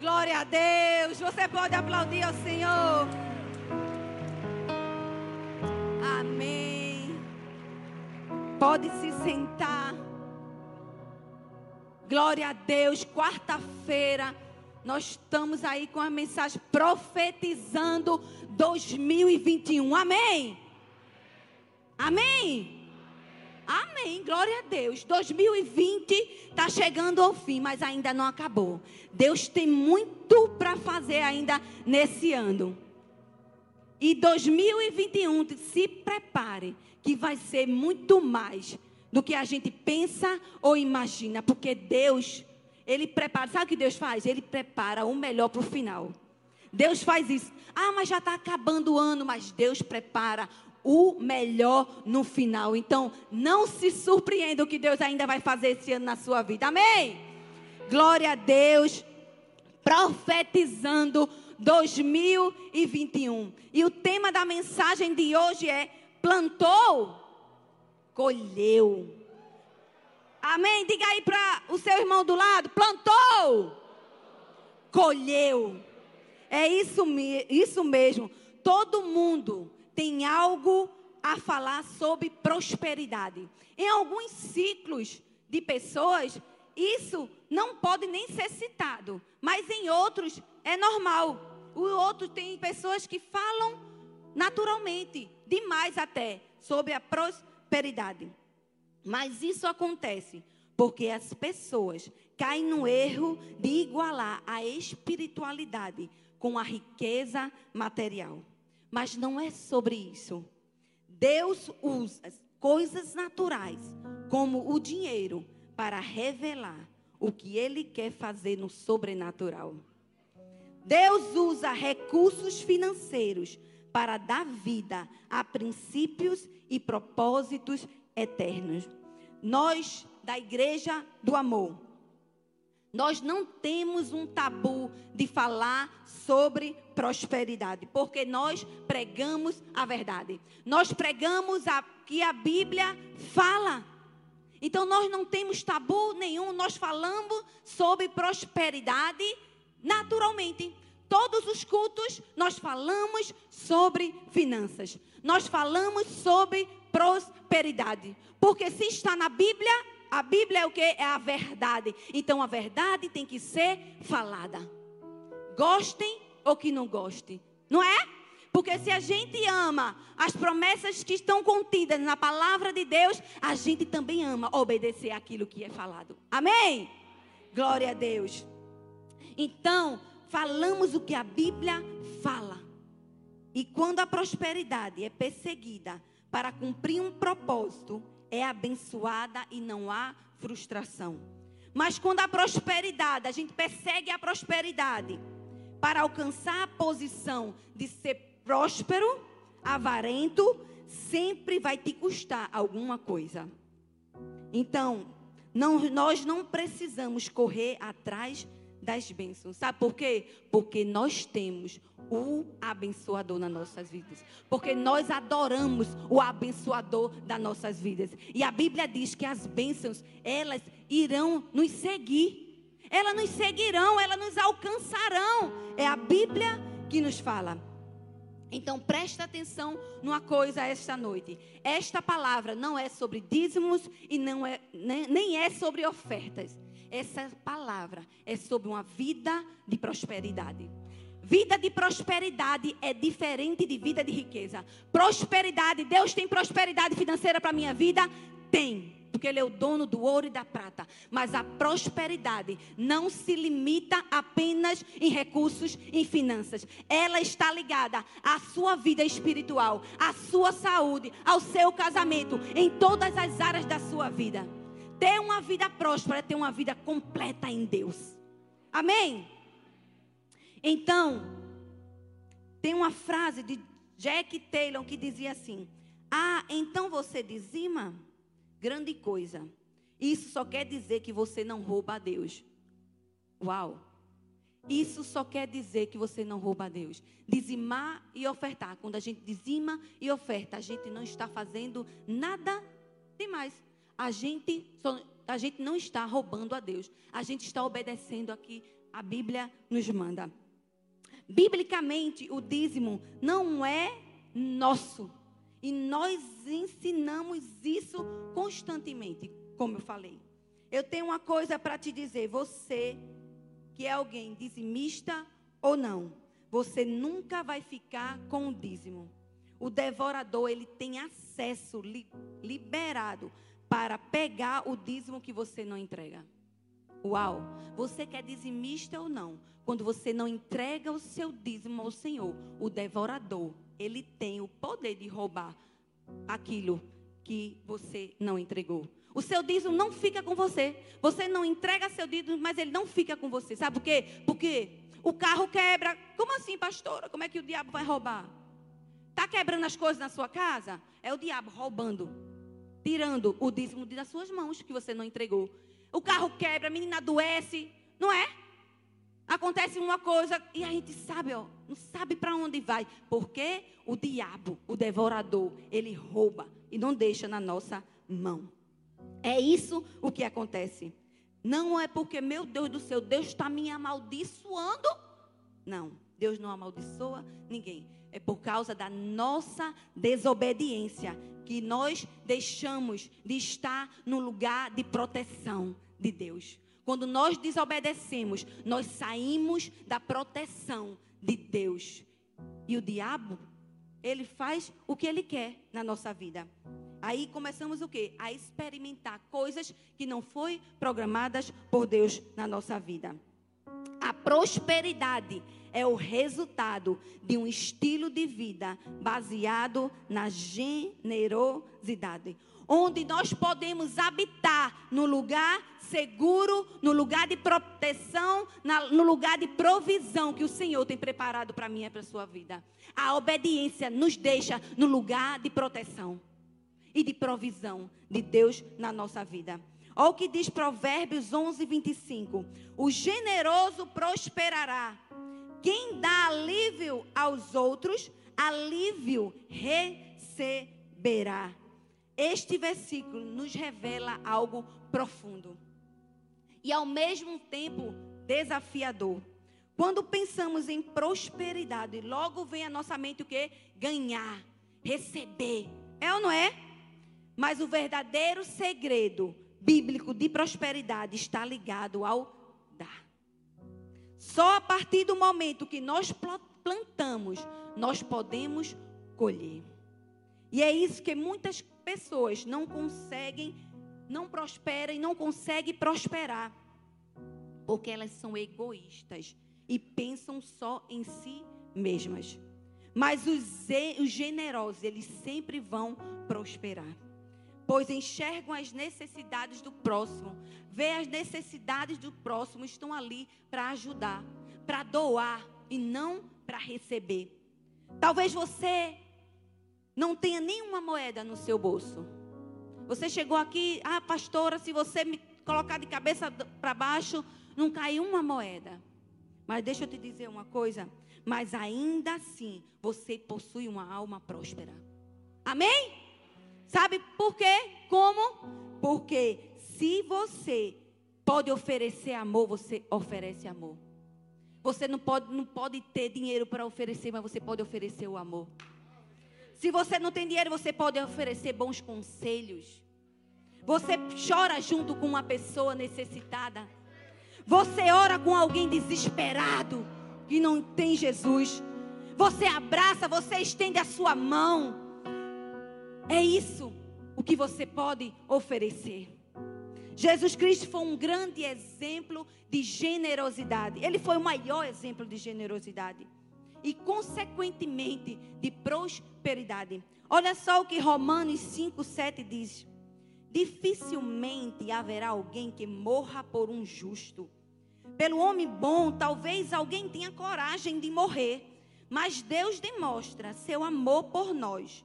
Glória a Deus. Você pode aplaudir ao Senhor. Amém. Pode se sentar. Glória a Deus. Quarta-feira, nós estamos aí com a mensagem profetizando 2021. Amém. Amém. Amém. Glória a Deus. 2020 está chegando ao fim, mas ainda não acabou. Deus tem muito para fazer ainda nesse ano. E 2021, se prepare, que vai ser muito mais do que a gente pensa ou imagina, porque Deus, Ele prepara. Sabe o que Deus faz? Ele prepara o melhor para o final. Deus faz isso. Ah, mas já está acabando o ano, mas Deus prepara o melhor no final. Então, não se surpreenda o que Deus ainda vai fazer esse ano na sua vida. Amém? Glória a Deus. Profetizando 2021. E o tema da mensagem de hoje é: plantou, colheu. Amém? Diga aí para o seu irmão do lado: plantou, colheu. É isso, isso mesmo. Todo mundo tem algo a falar sobre prosperidade. Em alguns ciclos de pessoas, isso não pode nem ser citado, mas em outros é normal. O outro tem pessoas que falam naturalmente, demais até, sobre a prosperidade. Mas isso acontece porque as pessoas caem no erro de igualar a espiritualidade com a riqueza material. Mas não é sobre isso. Deus usa coisas naturais, como o dinheiro, para revelar o que Ele quer fazer no sobrenatural. Deus usa recursos financeiros para dar vida a princípios e propósitos eternos. Nós, da Igreja do Amor, nós não temos um tabu de falar sobre prosperidade, porque nós pregamos a verdade. Nós pregamos a, que a Bíblia fala. Então nós não temos tabu nenhum, nós falamos sobre prosperidade naturalmente. Todos os cultos nós falamos sobre finanças. Nós falamos sobre prosperidade. Porque se está na Bíblia, a Bíblia é o que? É a verdade. Então a verdade tem que ser falada. Gostem ou que não gostem. Não é? Porque se a gente ama as promessas que estão contidas na palavra de Deus, a gente também ama obedecer aquilo que é falado. Amém? Glória a Deus. Então, falamos o que a Bíblia fala. E quando a prosperidade é perseguida para cumprir um propósito, é abençoada e não há frustração. Mas quando a prosperidade, a gente persegue a prosperidade para alcançar a posição de ser próspero, avarento, sempre vai te custar alguma coisa. Então, não, nós não precisamos correr atrás das bênçãos. Sabe por quê? Porque nós temos o abençoador nas nossas vidas. Porque nós adoramos o abençoador das nossas vidas. E a Bíblia diz que as bênçãos, elas irão nos seguir. Elas nos seguirão, elas nos alcançarão. É a Bíblia que nos fala. Então presta atenção numa coisa esta noite. Esta palavra não é sobre dízimos e não é nem, nem é sobre ofertas. Essa palavra é sobre uma vida de prosperidade. Vida de prosperidade é diferente de vida de riqueza. Prosperidade, Deus tem prosperidade financeira para minha vida? Tem porque Ele é o dono do ouro e da prata. Mas a prosperidade não se limita apenas em recursos e finanças. Ela está ligada à sua vida espiritual, à sua saúde, ao seu casamento, em todas as áreas da sua vida. Ter uma vida próspera é ter uma vida completa em Deus. Amém? Então, tem uma frase de Jack Taylor que dizia assim: Ah, então você dizima? Grande coisa. Isso só quer dizer que você não rouba a Deus. Uau! Isso só quer dizer que você não rouba a Deus. Dizimar e ofertar. Quando a gente dizima e oferta, a gente não está fazendo nada demais a gente, a gente não está roubando a Deus. A gente está obedecendo aqui a Bíblia nos manda. Biblicamente, o dízimo não é nosso. E nós ensinamos isso constantemente, como eu falei. Eu tenho uma coisa para te dizer, você que é alguém dizimista ou não, você nunca vai ficar com o dízimo. O devorador, ele tem acesso li, liberado para pegar o dízimo que você não entrega. Uau! Você quer dizimista ou não? Quando você não entrega o seu dízimo ao Senhor, o devorador, ele tem o poder de roubar aquilo que você não entregou. O seu dízimo não fica com você. Você não entrega seu dízimo, mas ele não fica com você. Sabe por quê? Porque o carro quebra. Como assim, pastora? Como é que o diabo vai roubar? Está quebrando as coisas na sua casa? É o diabo roubando, tirando o dízimo das suas mãos que você não entregou. O carro quebra, a menina adoece, não é? Acontece uma coisa e a gente sabe, ó, não sabe para onde vai. Porque o diabo, o devorador, ele rouba e não deixa na nossa mão. É isso o que acontece. Não é porque, meu Deus do céu, Deus está me amaldiçoando. Não, Deus não amaldiçoa ninguém. É por causa da nossa desobediência que nós deixamos de estar no lugar de proteção de Deus. Quando nós desobedecemos, nós saímos da proteção de Deus. E o diabo, ele faz o que ele quer na nossa vida. Aí começamos o quê? A experimentar coisas que não foi programadas por Deus na nossa vida. Prosperidade é o resultado de um estilo de vida baseado na generosidade, onde nós podemos habitar no lugar seguro, no lugar de proteção, no lugar de provisão que o Senhor tem preparado para mim e para a sua vida. A obediência nos deixa no lugar de proteção e de provisão de Deus na nossa vida. Olha o que diz Provérbios 11, 25. O generoso prosperará. Quem dá alívio aos outros, alívio receberá. Este versículo nos revela algo profundo e ao mesmo tempo desafiador. Quando pensamos em prosperidade, logo vem à nossa mente o que? Ganhar, receber. É ou não é? Mas o verdadeiro segredo bíblico de prosperidade está ligado ao dar. Só a partir do momento que nós plantamos, nós podemos colher. E é isso que muitas pessoas não conseguem, não prosperam e não conseguem prosperar. Porque elas são egoístas e pensam só em si mesmas. Mas os, os generosos, eles sempre vão prosperar pois enxergam as necessidades do próximo, vê as necessidades do próximo, estão ali para ajudar, para doar e não para receber. Talvez você não tenha nenhuma moeda no seu bolso. Você chegou aqui, ah, pastora, se você me colocar de cabeça para baixo, não cai uma moeda. Mas deixa eu te dizer uma coisa, mas ainda assim você possui uma alma próspera. Amém? Sabe por quê? Como? Porque se você pode oferecer amor, você oferece amor. Você não pode, não pode ter dinheiro para oferecer, mas você pode oferecer o amor. Se você não tem dinheiro, você pode oferecer bons conselhos. Você chora junto com uma pessoa necessitada. Você ora com alguém desesperado que não tem Jesus. Você abraça, você estende a sua mão. É isso o que você pode oferecer. Jesus Cristo foi um grande exemplo de generosidade. Ele foi o maior exemplo de generosidade. E, consequentemente, de prosperidade. Olha só o que Romanos 5, 7 diz. Dificilmente haverá alguém que morra por um justo. Pelo homem bom, talvez alguém tenha coragem de morrer. Mas Deus demonstra seu amor por nós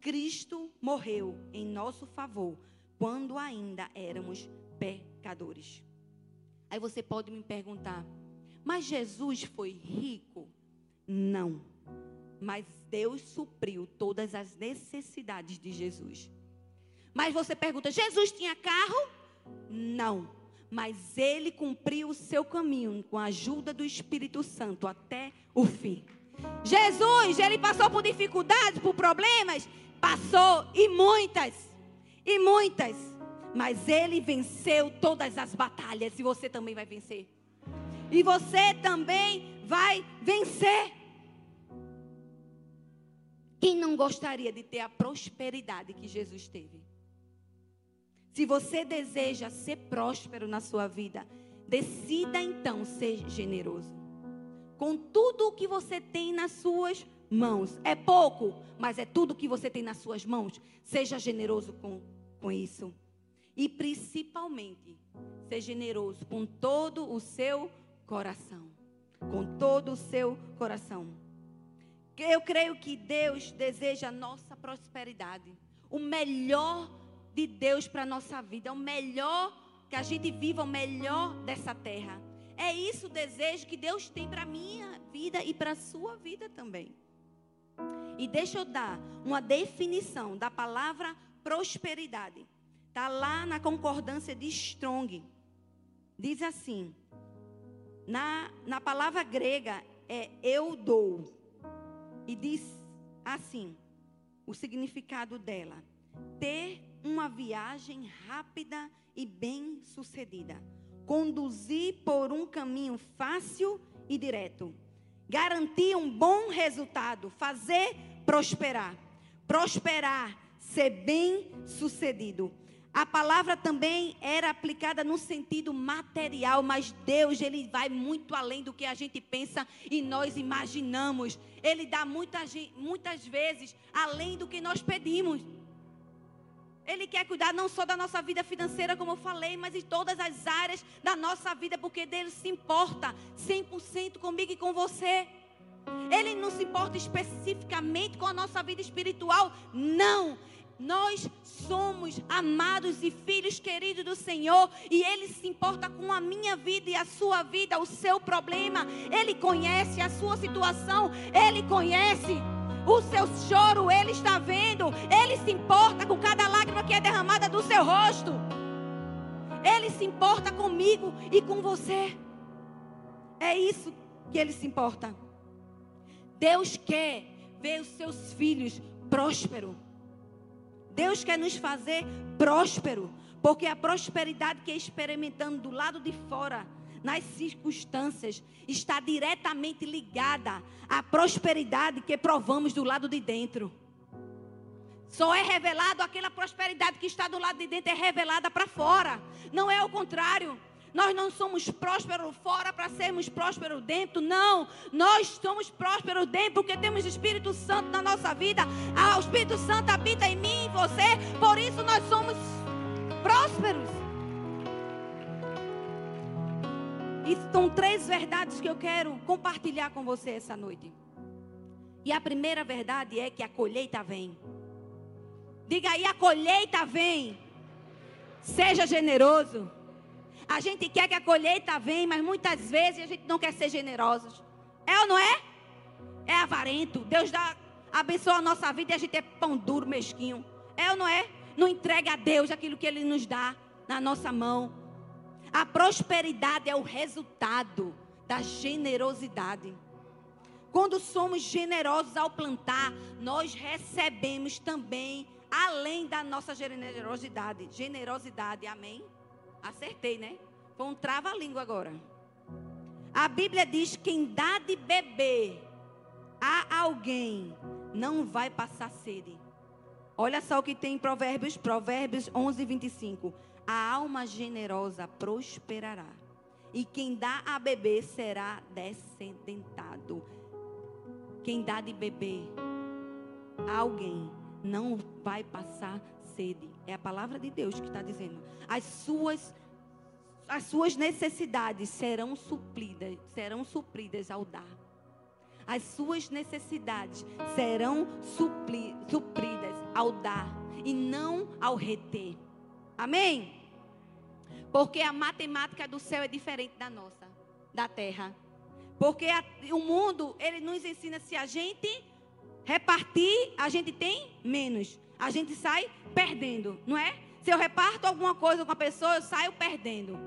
Cristo morreu em nosso favor quando ainda éramos pecadores. Aí você pode me perguntar, mas Jesus foi rico? Não. Mas Deus supriu todas as necessidades de Jesus. Mas você pergunta, Jesus tinha carro? Não. mas ele cumpriu o seu caminho com a ajuda do Espírito Santo até o fim. Jesus, ele passou por dificuldades, por problemas, passou e muitas, e muitas, mas ele venceu todas as batalhas e você também vai vencer. E você também vai vencer. Quem não gostaria de ter a prosperidade que Jesus teve? Se você deseja ser próspero na sua vida, decida então ser generoso. Com tudo o que você tem nas suas mãos. É pouco, mas é tudo que você tem nas suas mãos. Seja generoso com, com isso. E principalmente, seja generoso com todo o seu coração. Com todo o seu coração. Eu creio que Deus deseja a nossa prosperidade. O melhor de Deus para a nossa vida. O melhor que a gente viva, o melhor dessa terra. É isso o desejo que Deus tem para a minha vida e para a sua vida também. E deixa eu dar uma definição da palavra prosperidade. Está lá na concordância de Strong. Diz assim: na, na palavra grega é eu dou. E diz assim: o significado dela: ter uma viagem rápida e bem sucedida. Conduzir por um caminho fácil e direto. Garantir um bom resultado. Fazer prosperar. Prosperar, ser bem sucedido. A palavra também era aplicada no sentido material, mas Deus, ele vai muito além do que a gente pensa e nós imaginamos. Ele dá muitas, muitas vezes além do que nós pedimos. Ele quer cuidar não só da nossa vida financeira, como eu falei, mas de todas as áreas da nossa vida, porque Deus se importa 100% comigo e com você. Ele não se importa especificamente com a nossa vida espiritual, não. Nós somos amados e filhos queridos do Senhor e Ele se importa com a minha vida e a sua vida, o seu problema. Ele conhece a sua situação, Ele conhece. O seu choro ele está vendo. Ele se importa com cada lágrima que é derramada do seu rosto. Ele se importa comigo e com você. É isso que ele se importa. Deus quer ver os seus filhos prósperos. Deus quer nos fazer próspero, porque a prosperidade que é experimentando do lado de fora nas circunstâncias está diretamente ligada à prosperidade que provamos do lado de dentro. Só é revelado aquela prosperidade que está do lado de dentro, é revelada para fora. Não é o contrário. Nós não somos prósperos fora para sermos prósperos dentro, não. Nós somos prósperos dentro porque temos Espírito Santo na nossa vida. Ah, o Espírito Santo habita em mim e em você, por isso nós somos prósperos. E são três verdades que eu quero compartilhar com você essa noite. E a primeira verdade é que a colheita vem. Diga aí, a colheita vem. Seja generoso. A gente quer que a colheita venha, mas muitas vezes a gente não quer ser generosos. É ou não é? É avarento. Deus dá, abençoa a nossa vida e a gente é pão duro, mesquinho. É ou não é? Não entrega a Deus aquilo que Ele nos dá na nossa mão. A prosperidade é o resultado da generosidade. Quando somos generosos ao plantar, nós recebemos também, além da nossa generosidade. Generosidade, amém? Acertei, né? Foi um trava-língua agora. A Bíblia diz: quem dá de beber a alguém não vai passar sede. Olha só o que tem em Provérbios, Provérbios 11, 25. A alma generosa prosperará, e quem dá a beber será descendentado. Quem dá de beber a alguém não vai passar sede. É a palavra de Deus que está dizendo. As suas as suas necessidades serão supridas, serão supridas ao dar. As suas necessidades serão supli, supridas ao dar e não ao reter. Amém? Porque a matemática do céu é diferente da nossa, da terra. Porque a, o mundo, ele nos ensina se a gente repartir, a gente tem menos. A gente sai perdendo, não é? Se eu reparto alguma coisa com a pessoa, eu saio perdendo.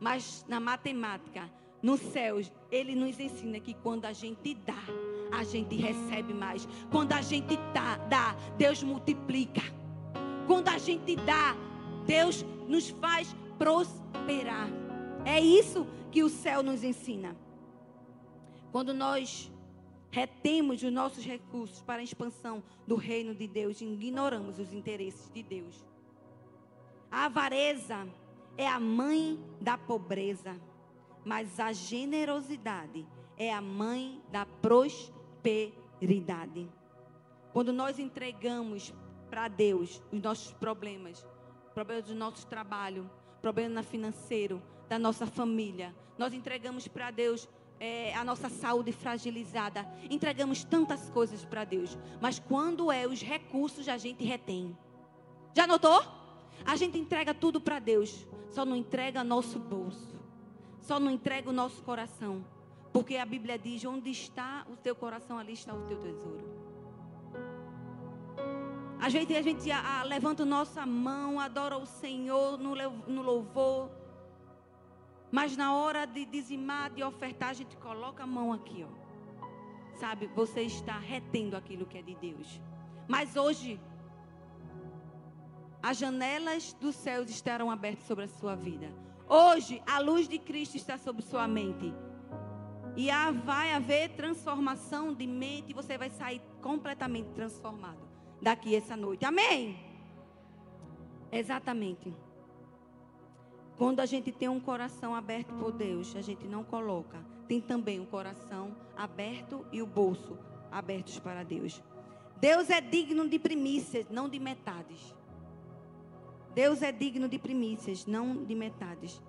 Mas na matemática, nos céus, ele nos ensina que quando a gente dá, a gente recebe mais. Quando a gente dá, dá Deus multiplica. Quando a gente dá, Deus nos faz prosperar. É isso que o céu nos ensina. Quando nós retemos os nossos recursos para a expansão do reino de Deus, ignoramos os interesses de Deus. A avareza é a mãe da pobreza, mas a generosidade é a mãe da prosperidade. Quando nós entregamos para Deus os nossos problemas, problemas do nosso trabalho, problema financeiro, da nossa família, nós entregamos para Deus é, a nossa saúde fragilizada, entregamos tantas coisas para Deus, mas quando é os recursos a gente retém. Já notou? A gente entrega tudo para Deus, só não entrega nosso bolso, só não entrega o nosso coração, porque a Bíblia diz: onde está o teu coração, ali está o teu tesouro. Às vezes a gente a, a, levanta nossa mão, adora o Senhor no, no louvor, mas na hora de dizimar, de ofertar, a gente coloca a mão aqui, ó. Sabe, você está retendo aquilo que é de Deus. Mas hoje, as janelas dos céus estarão abertas sobre a sua vida. Hoje, a luz de Cristo está sobre sua mente. E vai haver transformação de mente. Você vai sair completamente transformado daqui essa noite. Amém? Exatamente. Quando a gente tem um coração aberto por Deus, a gente não coloca. Tem também o coração aberto e o bolso abertos para Deus. Deus é digno de primícias, não de metades. Deus é digno de primícias, não de metades.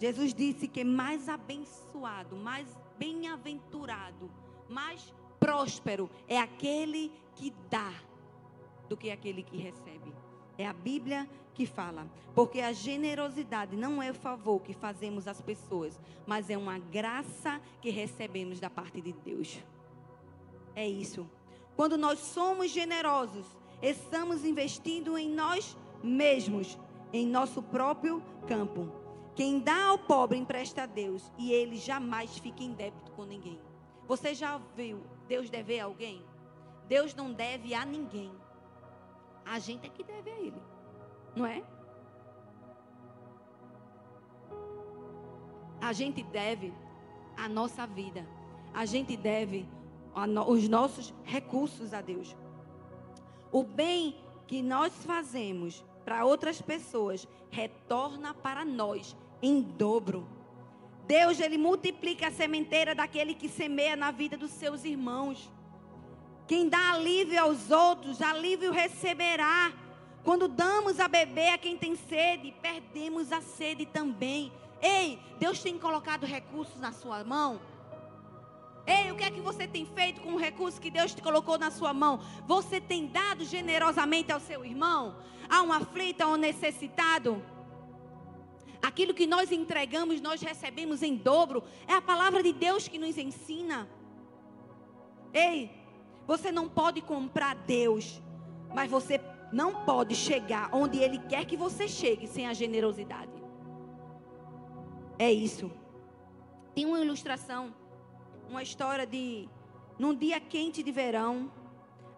Jesus disse que mais abençoado, mais bem-aventurado, mais próspero é aquele que dá do que aquele que recebe. É a Bíblia que fala. Porque a generosidade não é o favor que fazemos às pessoas, mas é uma graça que recebemos da parte de Deus. É isso. Quando nós somos generosos, estamos investindo em nós mesmos, em nosso próprio campo. Quem dá ao pobre empresta a Deus e ele jamais fica em débito com ninguém. Você já viu Deus dever a alguém? Deus não deve a ninguém. A gente é que deve a ele. Não é? A gente deve a nossa vida. A gente deve os nossos recursos a Deus. O bem que nós fazemos para outras pessoas retorna para nós em dobro. Deus ele multiplica a sementeira daquele que semeia na vida dos seus irmãos. Quem dá alívio aos outros, alívio receberá. Quando damos a beber a quem tem sede, perdemos a sede também. Ei, Deus tem colocado recursos na sua mão? Ei, o que é que você tem feito com o recurso que Deus te colocou na sua mão? Você tem dado generosamente ao seu irmão? A um aflito, a um necessitado? Aquilo que nós entregamos, nós recebemos em dobro. É a palavra de Deus que nos ensina. Ei, você não pode comprar Deus, mas você não pode chegar onde Ele quer que você chegue sem a generosidade. É isso. Tem uma ilustração, uma história de num dia quente de verão,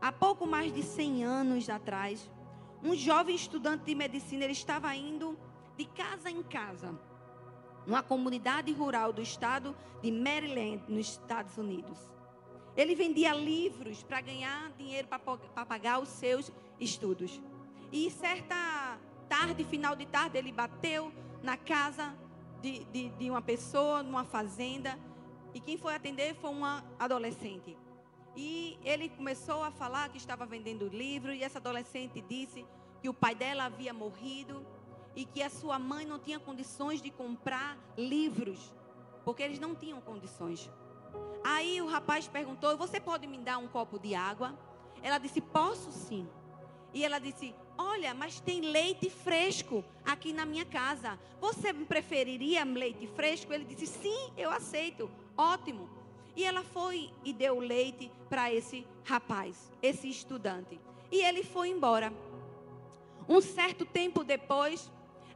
há pouco mais de 100 anos atrás, um jovem estudante de medicina ele estava indo de casa em casa, numa comunidade rural do estado de Maryland, nos Estados Unidos. Ele vendia livros para ganhar dinheiro para pagar os seus estudos. E certa tarde, final de tarde, ele bateu na casa de, de, de uma pessoa, numa fazenda. E quem foi atender foi uma adolescente. E ele começou a falar que estava vendendo livro. E essa adolescente disse que o pai dela havia morrido. E que a sua mãe não tinha condições de comprar livros. Porque eles não tinham condições. Aí o rapaz perguntou: Você pode me dar um copo de água? Ela disse: Posso sim. E ela disse: Olha, mas tem leite fresco aqui na minha casa. Você preferiria leite fresco? Ele disse: Sim, eu aceito. Ótimo. E ela foi e deu leite para esse rapaz, esse estudante. E ele foi embora. Um certo tempo depois,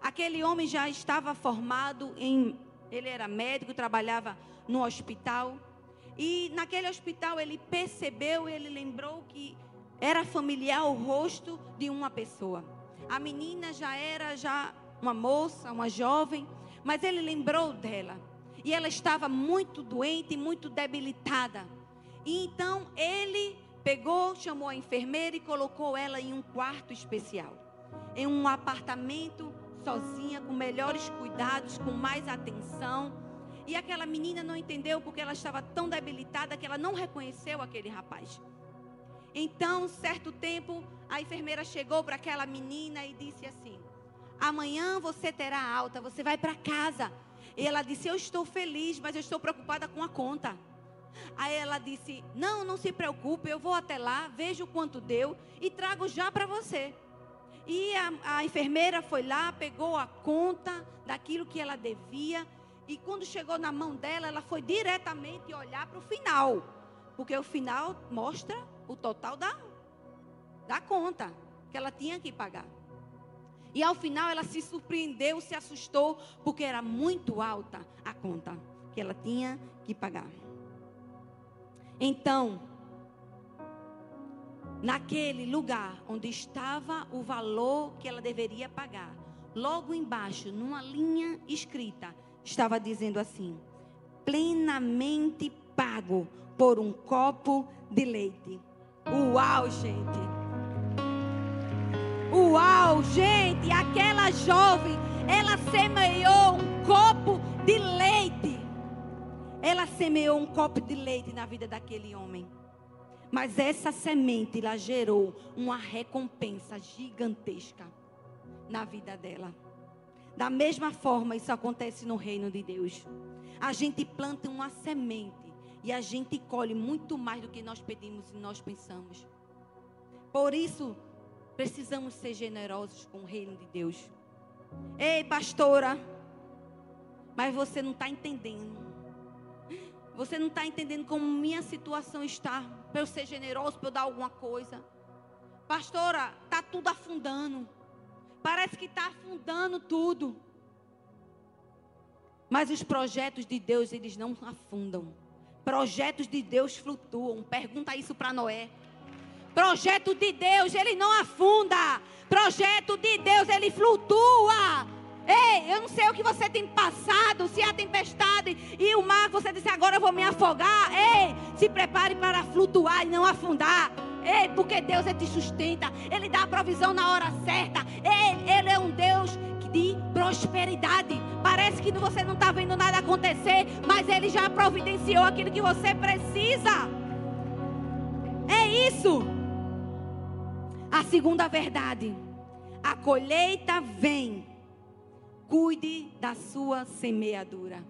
Aquele homem já estava formado em. Ele era médico, trabalhava no hospital. E naquele hospital ele percebeu, ele lembrou que era familiar o rosto de uma pessoa. A menina já era já uma moça, uma jovem, mas ele lembrou dela. E ela estava muito doente, muito debilitada. E então ele pegou, chamou a enfermeira e colocou ela em um quarto especial. Em um apartamento sozinha, com melhores cuidados, com mais atenção. E aquela menina não entendeu porque ela estava tão debilitada que ela não reconheceu aquele rapaz. Então, certo tempo, a enfermeira chegou para aquela menina e disse assim: Amanhã você terá alta, você vai para casa. E ela disse: Eu estou feliz, mas eu estou preocupada com a conta. Aí ela disse: Não, não se preocupe, eu vou até lá, vejo quanto deu e trago já para você. E a, a, enfermeira foi lá, pegou a conta daquilo que ela devia. E quando chegou na mão dela, ela foi diretamente olhar para o final. Porque o final mostra o total da, da conta que ela tinha que pagar. E ao final ela se surpreendeu, se assustou, porque era muito alta a conta que ela tinha que pagar. Então, naquele lugar onde estava o valor que ela deveria pagar, logo embaixo, numa linha escrita, estava dizendo assim: plenamente pago por um copo de leite. Uau, gente! Uau, gente! Aquela jovem, ela semeou um copo de leite ela semeou um copo de leite na vida daquele homem. Mas essa semente lá gerou uma recompensa gigantesca na vida dela. Da mesma forma, isso acontece no reino de Deus. A gente planta uma semente e a gente colhe muito mais do que nós pedimos e nós pensamos. Por isso, precisamos ser generosos com o reino de Deus. Ei, pastora, mas você não está entendendo. Você não está entendendo como minha situação está. Para eu ser generoso, para eu dar alguma coisa. Pastora, está tudo afundando. Parece que está afundando tudo. Mas os projetos de Deus, eles não afundam. Projetos de Deus flutuam. Pergunta isso para Noé. Projeto de Deus, ele não afunda. Projeto de Deus, ele flutua. Ei, eu não sei o que você tem passado, se há tempestade e o mar, você disse agora eu vou me afogar. Ei, se prepare para flutuar e não afundar. Ei, porque Deus é te sustenta, Ele dá a provisão na hora certa. Ele é um Deus de prosperidade. Parece que você não está vendo nada acontecer, mas Ele já providenciou aquilo que você precisa. É isso. A segunda verdade: a colheita vem Cuide da sua semeadura.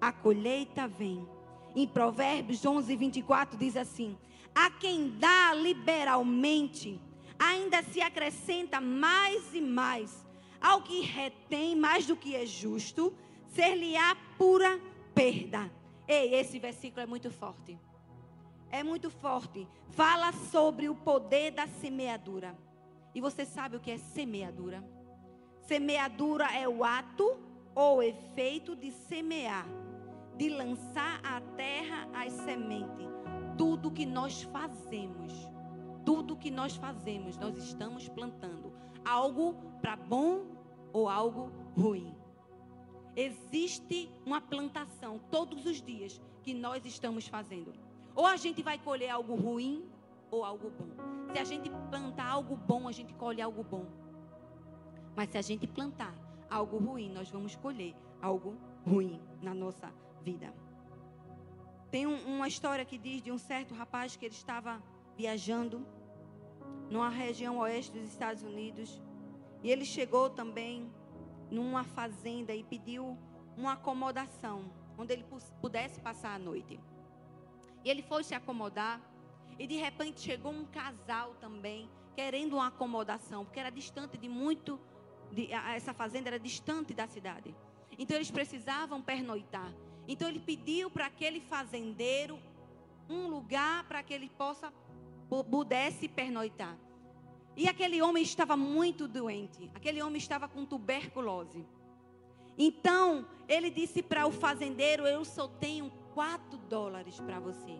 A colheita vem. Em Provérbios 11, 24 diz assim: A quem dá liberalmente, ainda se acrescenta mais e mais. Ao que retém mais do que é justo, ser-lhe-á pura perda. Ei, esse versículo é muito forte. É muito forte. Fala sobre o poder da semeadura. E você sabe o que é semeadura? Semeadura é o ato ou efeito de semear, de lançar à terra as sementes. Tudo que nós fazemos, tudo que nós fazemos, nós estamos plantando algo para bom ou algo ruim. Existe uma plantação todos os dias que nós estamos fazendo. Ou a gente vai colher algo ruim ou algo bom. Se a gente plantar algo bom, a gente colhe algo bom. Mas se a gente plantar algo ruim, nós vamos colher algo ruim na nossa vida. Tem um, uma história que diz de um certo rapaz que ele estava viajando numa região oeste dos Estados Unidos. E ele chegou também numa fazenda e pediu uma acomodação, onde ele pudesse passar a noite. E ele foi se acomodar. E de repente chegou um casal também, querendo uma acomodação, porque era distante de muito de, essa fazenda era distante da cidade. Então eles precisavam pernoitar. Então ele pediu para aquele fazendeiro um lugar para que ele possa pudesse pernoitar. E aquele homem estava muito doente. Aquele homem estava com tuberculose. Então, ele disse para o fazendeiro: Eu só tenho quatro dólares para você.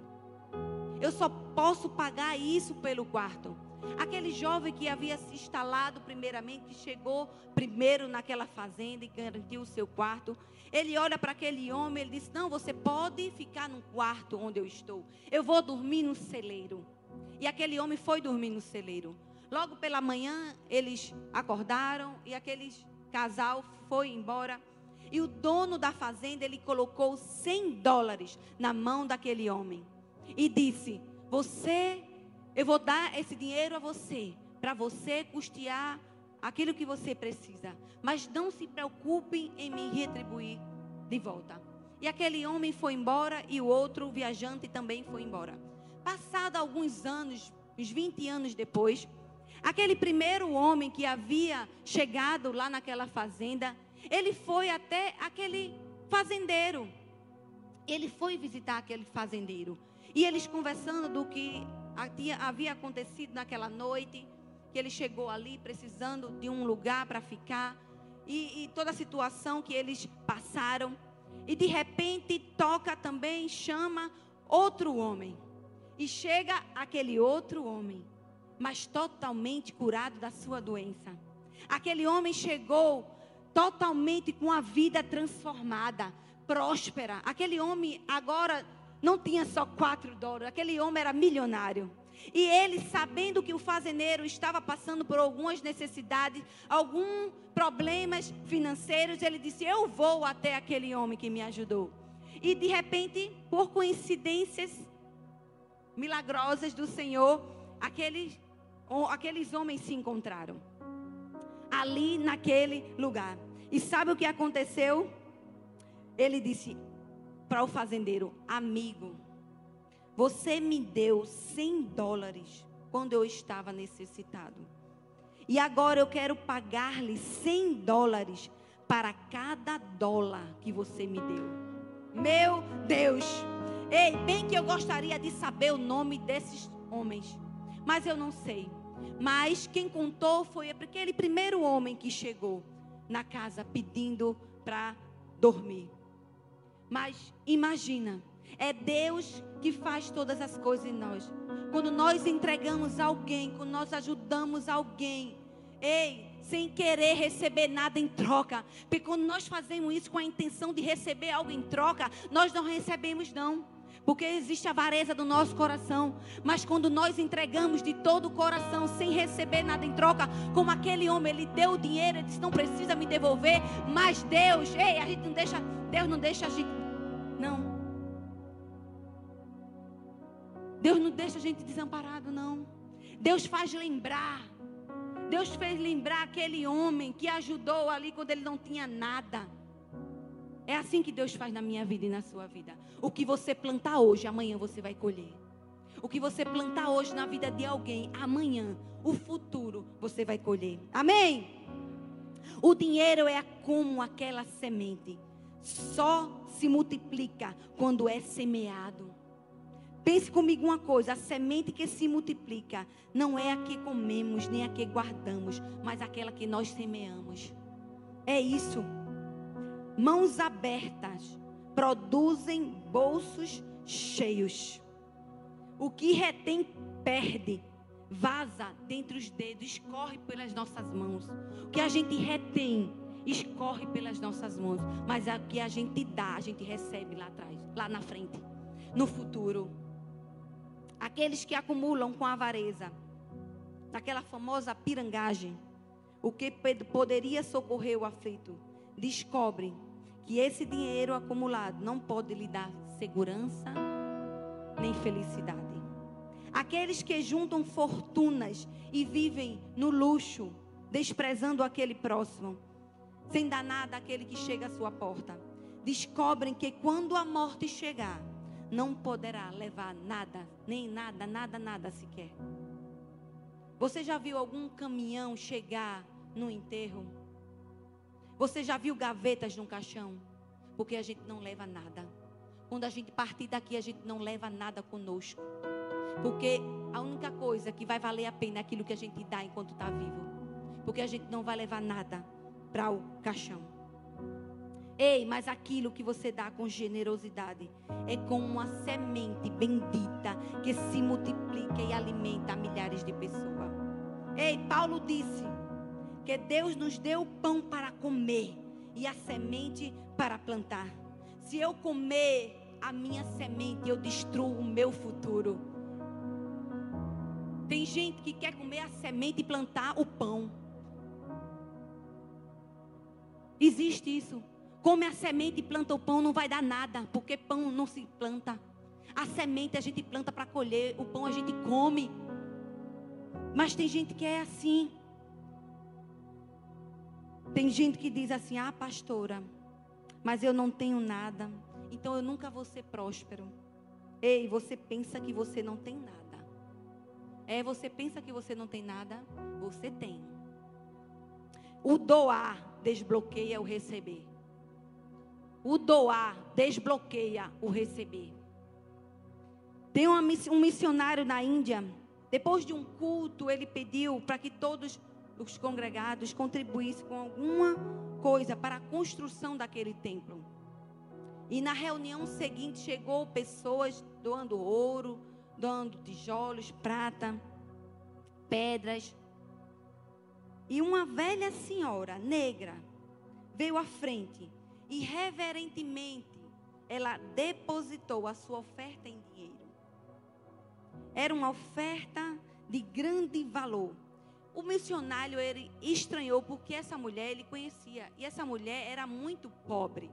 Eu só posso pagar isso pelo quarto. Aquele jovem que havia se instalado primeiramente, que chegou primeiro naquela fazenda e garantiu o seu quarto. Ele olha para aquele homem, ele diz: Não, você pode ficar no quarto onde eu estou. Eu vou dormir no celeiro. E aquele homem foi dormir no celeiro. Logo pela manhã, eles acordaram e aquele casal foi embora. E o dono da fazenda, ele colocou 100 dólares na mão daquele homem. E disse: Você, eu vou dar esse dinheiro a você, para você custear aquilo que você precisa. Mas não se preocupe em me retribuir de volta. E aquele homem foi embora e o outro viajante também foi embora. Passado alguns anos, uns 20 anos depois, aquele primeiro homem que havia chegado lá naquela fazenda, ele foi até aquele fazendeiro. Ele foi visitar aquele fazendeiro. E eles conversando do que havia acontecido naquela noite, que ele chegou ali precisando de um lugar para ficar, e, e, toda a situação que eles passaram. E de repente toca também, chama outro homem. E chega aquele outro homem, mas totalmente curado da sua doença. Aquele homem chegou totalmente com a vida transformada, próspera. Aquele homem agora não tinha só quatro dólares, aquele homem era milionário. E ele, sabendo que o fazendeiro estava passando por algumas necessidades, alguns problemas financeiros, ele disse: Eu vou até aquele homem que me ajudou. E de repente, por coincidências milagrosas do Senhor, aqueles, aqueles homens se encontraram ali naquele lugar. E sabe o que aconteceu? Ele disse para o fazendeiro: Amigo, você me deu 100 dólares quando eu estava necessitado. E agora eu quero pagar-lhe 100 dólares para cada dólar que você me deu. Meu Deus! Ei, bem que eu gostaria de saber o nome desses homens, mas eu não sei. Mas quem contou foi aquele primeiro homem que chegou na casa pedindo para dormir. Mas imagina, é Deus que faz todas as coisas em nós. Quando nós entregamos alguém, quando nós ajudamos alguém, ei, sem querer receber nada em troca. Porque quando nós fazemos isso com a intenção de receber algo em troca, nós não recebemos não. Porque existe a avareza do nosso coração. Mas quando nós entregamos de todo o coração, sem receber nada em troca, como aquele homem, ele deu o dinheiro, ele disse: não precisa me devolver. Mas Deus, ei, a gente não deixa, Deus não deixa a gente. Não. Deus não deixa a gente desamparado, não. Deus faz lembrar. Deus fez lembrar aquele homem que ajudou ali quando ele não tinha nada. É assim que Deus faz na minha vida e na sua vida. O que você plantar hoje, amanhã você vai colher. O que você plantar hoje na vida de alguém, amanhã, o futuro, você vai colher. Amém? O dinheiro é como aquela semente. Só se multiplica quando é semeado. Pense comigo uma coisa: a semente que se multiplica não é a que comemos, nem a que guardamos, mas aquela que nós semeamos. É isso mãos abertas produzem bolsos cheios. O que retém, perde, vaza dentre os dedos, escorre pelas nossas mãos. O que a gente retém, escorre pelas nossas mãos. Mas o que a gente dá, a gente recebe lá atrás, lá na frente, no futuro. Aqueles que acumulam com avareza, naquela famosa pirangagem, o que poderia socorrer o aflito descobrem que esse dinheiro acumulado não pode lhe dar segurança nem felicidade. Aqueles que juntam fortunas e vivem no luxo, desprezando aquele próximo, sem dar nada àquele que chega à sua porta, descobrem que quando a morte chegar, não poderá levar nada, nem nada, nada, nada sequer. Você já viu algum caminhão chegar no enterro? Você já viu gavetas no caixão? Porque a gente não leva nada. Quando a gente partir daqui, a gente não leva nada conosco. Porque a única coisa que vai valer a pena é aquilo que a gente dá enquanto está vivo. Porque a gente não vai levar nada para o caixão. Ei, mas aquilo que você dá com generosidade é como uma semente bendita que se multiplica e alimenta milhares de pessoas. Ei, Paulo disse que Deus nos deu o pão para comer e a semente para plantar. Se eu comer a minha semente, eu destruo o meu futuro. Tem gente que quer comer a semente e plantar o pão. Existe isso. Come a semente e planta o pão, não vai dar nada, porque pão não se planta. A semente a gente planta para colher, o pão a gente come. Mas tem gente que é assim. Tem gente que diz assim: ah, pastora, mas eu não tenho nada, então eu nunca vou ser próspero. Ei, você pensa que você não tem nada. É, você pensa que você não tem nada, você tem. O doar desbloqueia o receber. O doar desbloqueia o receber. Tem um missionário na Índia, depois de um culto, ele pediu para que todos os congregados contribuíssem com alguma coisa para a construção daquele templo. E na reunião seguinte chegou pessoas doando ouro, doando tijolos, prata, pedras. E uma velha senhora negra veio à frente e reverentemente ela depositou a sua oferta em dinheiro. Era uma oferta de grande valor. O missionário ele estranhou porque essa mulher ele conhecia e essa mulher era muito pobre.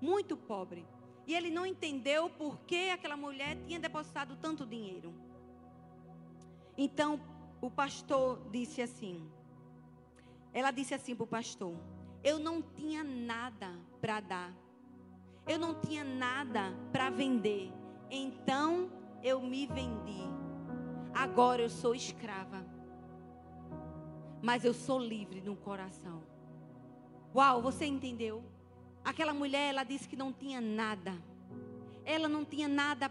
Muito pobre. E ele não entendeu por que aquela mulher tinha depositado tanto dinheiro. Então, o pastor disse assim: Ela disse assim para o pastor: Eu não tinha nada para dar. Eu não tinha nada para vender. Então, eu me vendi. Agora eu sou escrava mas eu sou livre no coração. Uau, você entendeu? Aquela mulher, ela disse que não tinha nada. Ela não tinha nada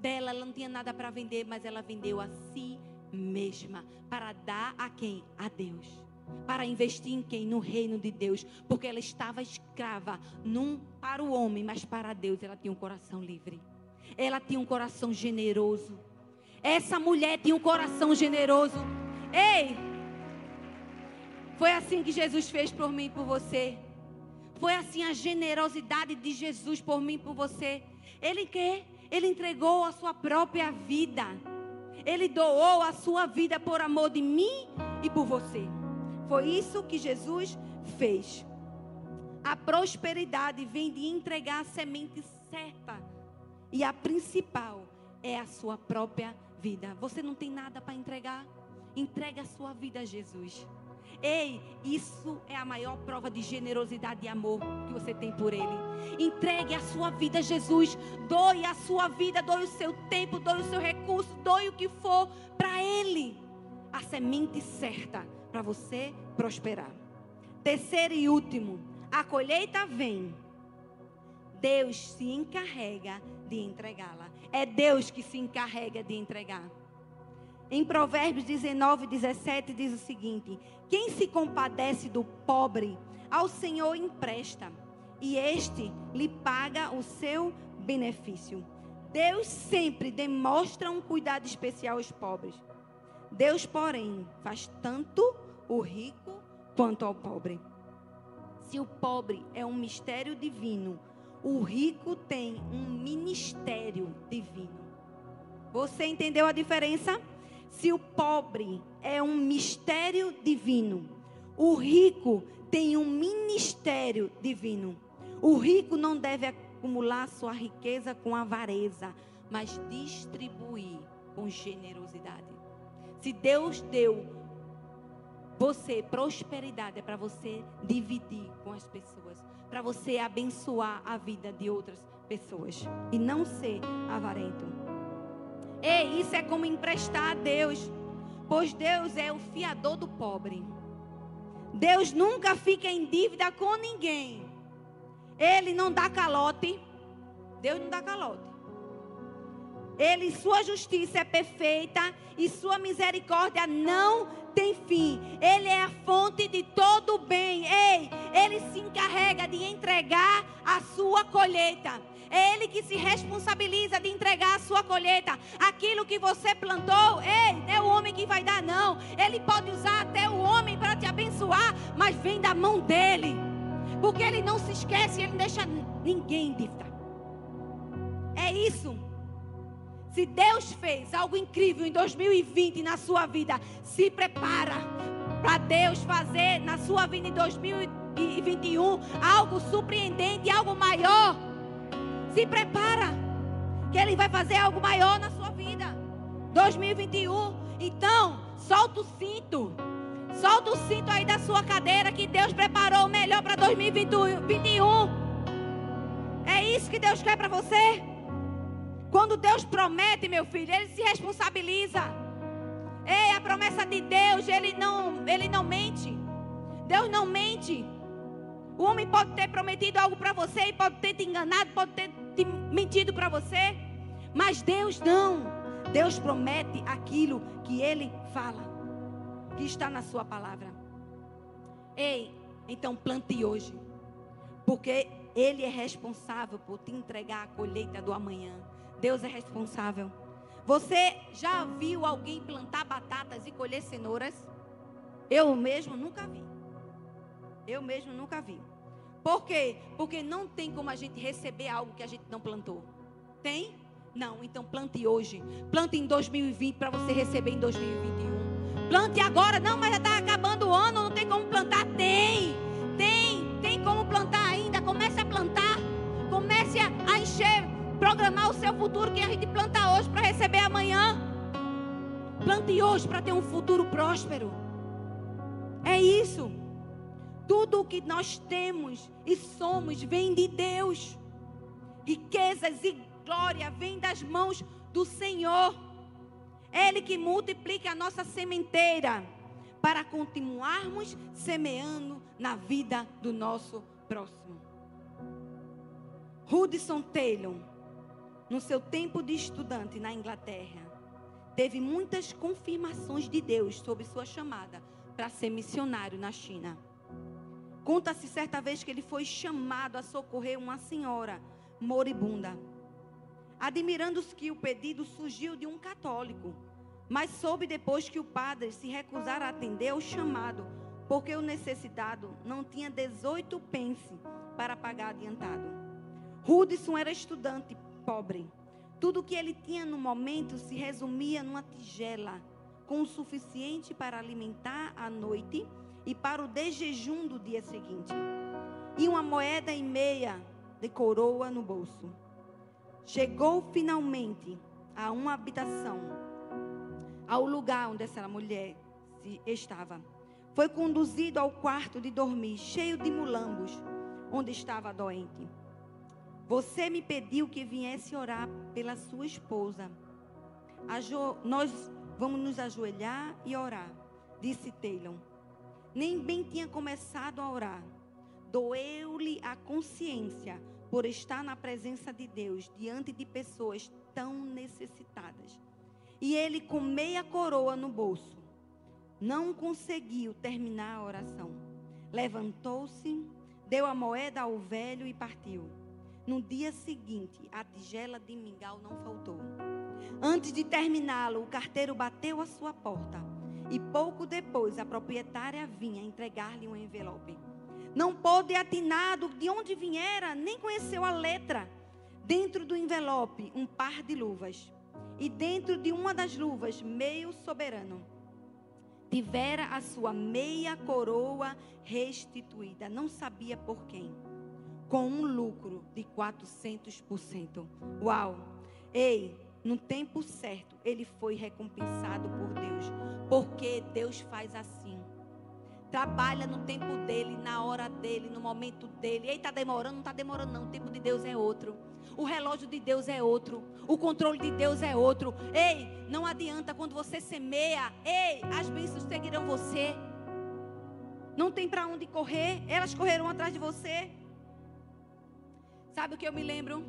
dela, ela não tinha nada para vender, mas ela vendeu a si mesma para dar a quem? A Deus. Para investir em quem? No reino de Deus, porque ela estava escrava num para o homem, mas para Deus ela tinha um coração livre. Ela tinha um coração generoso. Essa mulher tinha um coração generoso. Ei, foi assim que Jesus fez por mim e por você. Foi assim a generosidade de Jesus por mim e por você. Ele quer, ele entregou a sua própria vida. Ele doou a sua vida por amor de mim e por você. Foi isso que Jesus fez. A prosperidade vem de entregar a semente certa. E a principal é a sua própria vida. Você não tem nada para entregar? Entregue a sua vida a Jesus. Ei, isso é a maior prova de generosidade e amor que você tem por Ele. Entregue a sua vida a Jesus. Doe a sua vida, doe o seu tempo, doe o seu recurso, doe o que for para Ele. A semente certa para você prosperar. Terceiro e último, a colheita vem. Deus se encarrega de entregá-la. É Deus que se encarrega de entregar. Em Provérbios 19, 17 diz o seguinte: Quem se compadece do pobre, ao Senhor empresta, e este lhe paga o seu benefício. Deus sempre demonstra um cuidado especial aos pobres. Deus, porém, faz tanto o rico quanto ao pobre. Se o pobre é um mistério divino, o rico tem um ministério divino. Você entendeu a diferença? Se o pobre é um mistério divino, o rico tem um ministério divino. O rico não deve acumular sua riqueza com avareza, mas distribuir com generosidade. Se Deus deu você prosperidade, é para você dividir com as pessoas, para você abençoar a vida de outras pessoas e não ser avarento. Ei, isso é como emprestar a Deus, pois Deus é o fiador do pobre. Deus nunca fica em dívida com ninguém. Ele não dá calote. Deus não dá calote. Ele, sua justiça é perfeita e sua misericórdia não tem fim. Ele é a fonte de todo o bem. Ei, ele se encarrega de entregar a sua colheita. É Ele que se responsabiliza de entregar a sua colheita. Aquilo que você plantou, ei, não é o homem que vai dar, não. Ele pode usar até o homem para te abençoar, mas vem da mão dele. Porque ele não se esquece, ele não deixa ninguém dívida. É isso. Se Deus fez algo incrível em 2020 na sua vida, se prepara para Deus fazer na sua vida em 2021 algo surpreendente, algo maior. Se prepara, que Ele vai fazer algo maior na sua vida. 2021. Então, solta o cinto. Solta o cinto aí da sua cadeira que Deus preparou o melhor para 2021. É isso que Deus quer para você? Quando Deus promete, meu filho, Ele se responsabiliza. Ei, a promessa de Deus, Ele não, Ele não mente. Deus não mente. O homem pode ter prometido algo para você e pode ter te enganado, pode ter te mentido para você. Mas Deus não. Deus promete aquilo que Ele fala, que está na Sua palavra. Ei, então plante hoje, porque Ele é responsável por te entregar a colheita do amanhã. Deus é responsável. Você já viu alguém plantar batatas e colher cenouras? Eu mesmo nunca vi. Eu mesmo nunca vi. Por quê? Porque não tem como a gente receber algo que a gente não plantou. Tem? Não, então plante hoje. Plante em 2020 para você receber em 2021. Plante agora. Não, mas já está acabando o ano, não tem como plantar. Tem, programar o seu futuro que a gente planta hoje para receber amanhã. Plante hoje para ter um futuro próspero. É isso. Tudo o que nós temos e somos vem de Deus. Riquezas e glória vêm das mãos do Senhor. É Ele que multiplica a nossa sementeira para continuarmos semeando na vida do nosso próximo. Hudson Taylor no seu tempo de estudante na Inglaterra, teve muitas confirmações de Deus sobre sua chamada para ser missionário na China. Conta-se certa vez que ele foi chamado a socorrer uma senhora moribunda. Admirando-se que o pedido surgiu de um católico, mas soube depois que o padre se recusara a atender ao chamado, porque o necessitado não tinha 18 pence para pagar adiantado. Hudson era estudante pobre. Tudo que ele tinha no momento se resumia numa tigela, com o suficiente para alimentar a noite e para o desjejum do dia seguinte. E uma moeda e meia de coroa no bolso. Chegou finalmente a uma habitação, ao lugar onde essa mulher estava. Foi conduzido ao quarto de dormir, cheio de mulambos, onde estava doente. Você me pediu que viesse orar pela sua esposa. Nós vamos nos ajoelhar e orar, disse Taylor. Nem bem tinha começado a orar. Doeu-lhe a consciência por estar na presença de Deus diante de pessoas tão necessitadas. E ele, com meia coroa no bolso, não conseguiu terminar a oração. Levantou-se, deu a moeda ao velho e partiu. No dia seguinte, a tigela de mingau não faltou. Antes de terminá-lo, o carteiro bateu a sua porta. E pouco depois, a proprietária vinha entregar-lhe um envelope. Não pôde atinar de onde viera, nem conheceu a letra. Dentro do envelope, um par de luvas. E dentro de uma das luvas, meio soberano, tivera a sua meia coroa restituída. Não sabia por quem com um lucro de 400%. Uau! Ei, no tempo certo, ele foi recompensado por Deus, porque Deus faz assim. Trabalha no tempo dele, na hora dele, no momento dele. Ei, está demorando? Não está demorando, não. O tempo de Deus é outro. O relógio de Deus é outro. O controle de Deus é outro. Ei, não adianta quando você semeia. Ei, as bênçãos seguirão você. Não tem para onde correr. Elas correrão atrás de você. Sabe o que eu me lembro?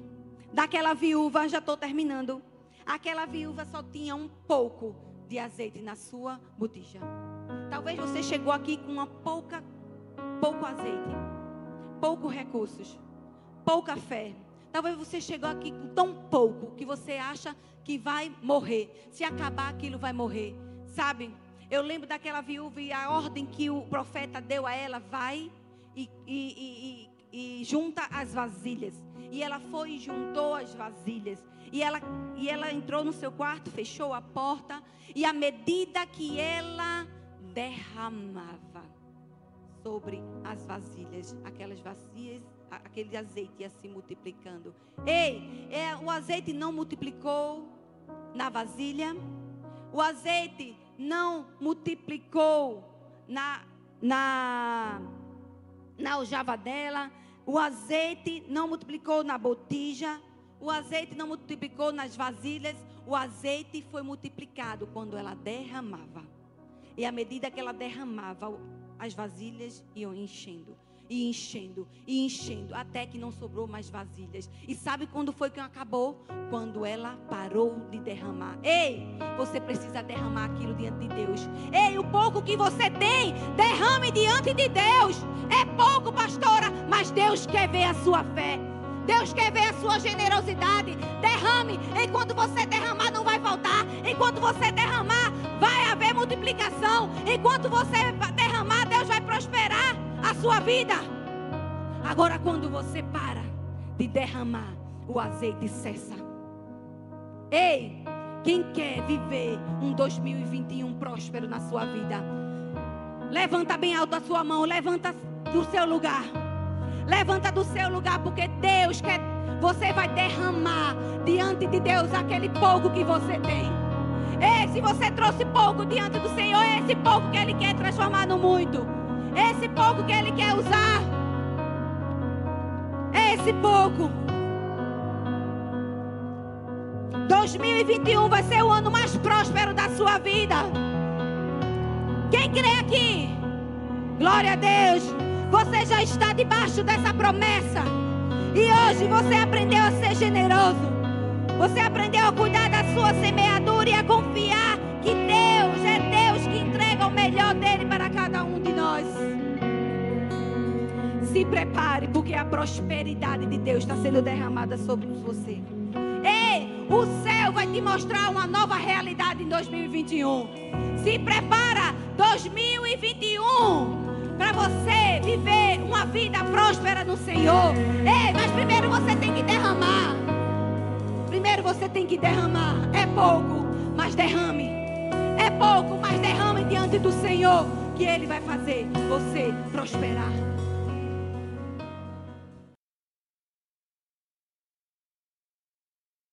Daquela viúva, já estou terminando. Aquela viúva só tinha um pouco de azeite na sua botija. Talvez você chegou aqui com uma pouca, pouco azeite, pouco recursos, pouca fé. Talvez você chegou aqui com tão pouco que você acha que vai morrer. Se acabar aquilo, vai morrer. Sabe? Eu lembro daquela viúva e a ordem que o profeta deu a ela: vai e, e, e, e junta as vasilhas. E ela foi e juntou as vasilhas. E ela, e ela entrou no seu quarto, fechou a porta. E à medida que ela derramava sobre as vasilhas, aquelas vasilhas, aquele azeite ia se multiplicando. Ei, é, o azeite não multiplicou na vasilha. O azeite não multiplicou na, na, na aljava dela. O azeite não multiplicou na botija. O azeite não multiplicou nas vasilhas. O azeite foi multiplicado quando ela derramava. E à medida que ela derramava, as vasilhas iam enchendo e enchendo e enchendo até que não sobrou mais vasilhas. E sabe quando foi que acabou? Quando ela parou de derramar. Ei, você precisa derramar aquilo diante de Deus. Ei, o pouco que você tem, derrame diante de Deus. É pouco, pastora, mas Deus quer ver a sua fé. Deus quer ver a sua generosidade. Derrame. Enquanto você derramar, não vai faltar. Enquanto você derramar, vai haver multiplicação. Enquanto você derramar, Deus vai prosperar a sua vida. Agora, quando você para de derramar, o azeite cessa. Ei, quem quer viver um 2021 próspero na sua vida? Levanta bem alto a sua mão, levanta do seu lugar. Levanta do seu lugar, porque Deus quer. Você vai derramar diante de Deus aquele pouco que você tem. Ei, se você trouxe pouco diante do Senhor, é esse pouco que Ele quer transformar no muito. Esse pouco que Ele quer usar. Esse pouco. 2021 vai ser o ano mais próspero da sua vida. Quem crê aqui? Glória a Deus. Você já está debaixo dessa promessa. E hoje você aprendeu a ser generoso. Você aprendeu a cuidar da sua semeadura e a confiar que Deus é Deus que entrega o melhor dele para Se prepare, porque a prosperidade de Deus está sendo derramada sobre você. Ei, o céu vai te mostrar uma nova realidade em 2021. Se prepara, 2021 para você viver uma vida próspera no Senhor. Ei, mas primeiro você tem que derramar. Primeiro você tem que derramar. É pouco, mas derrame. É pouco, mas derrame diante do Senhor. Que Ele vai fazer você prosperar.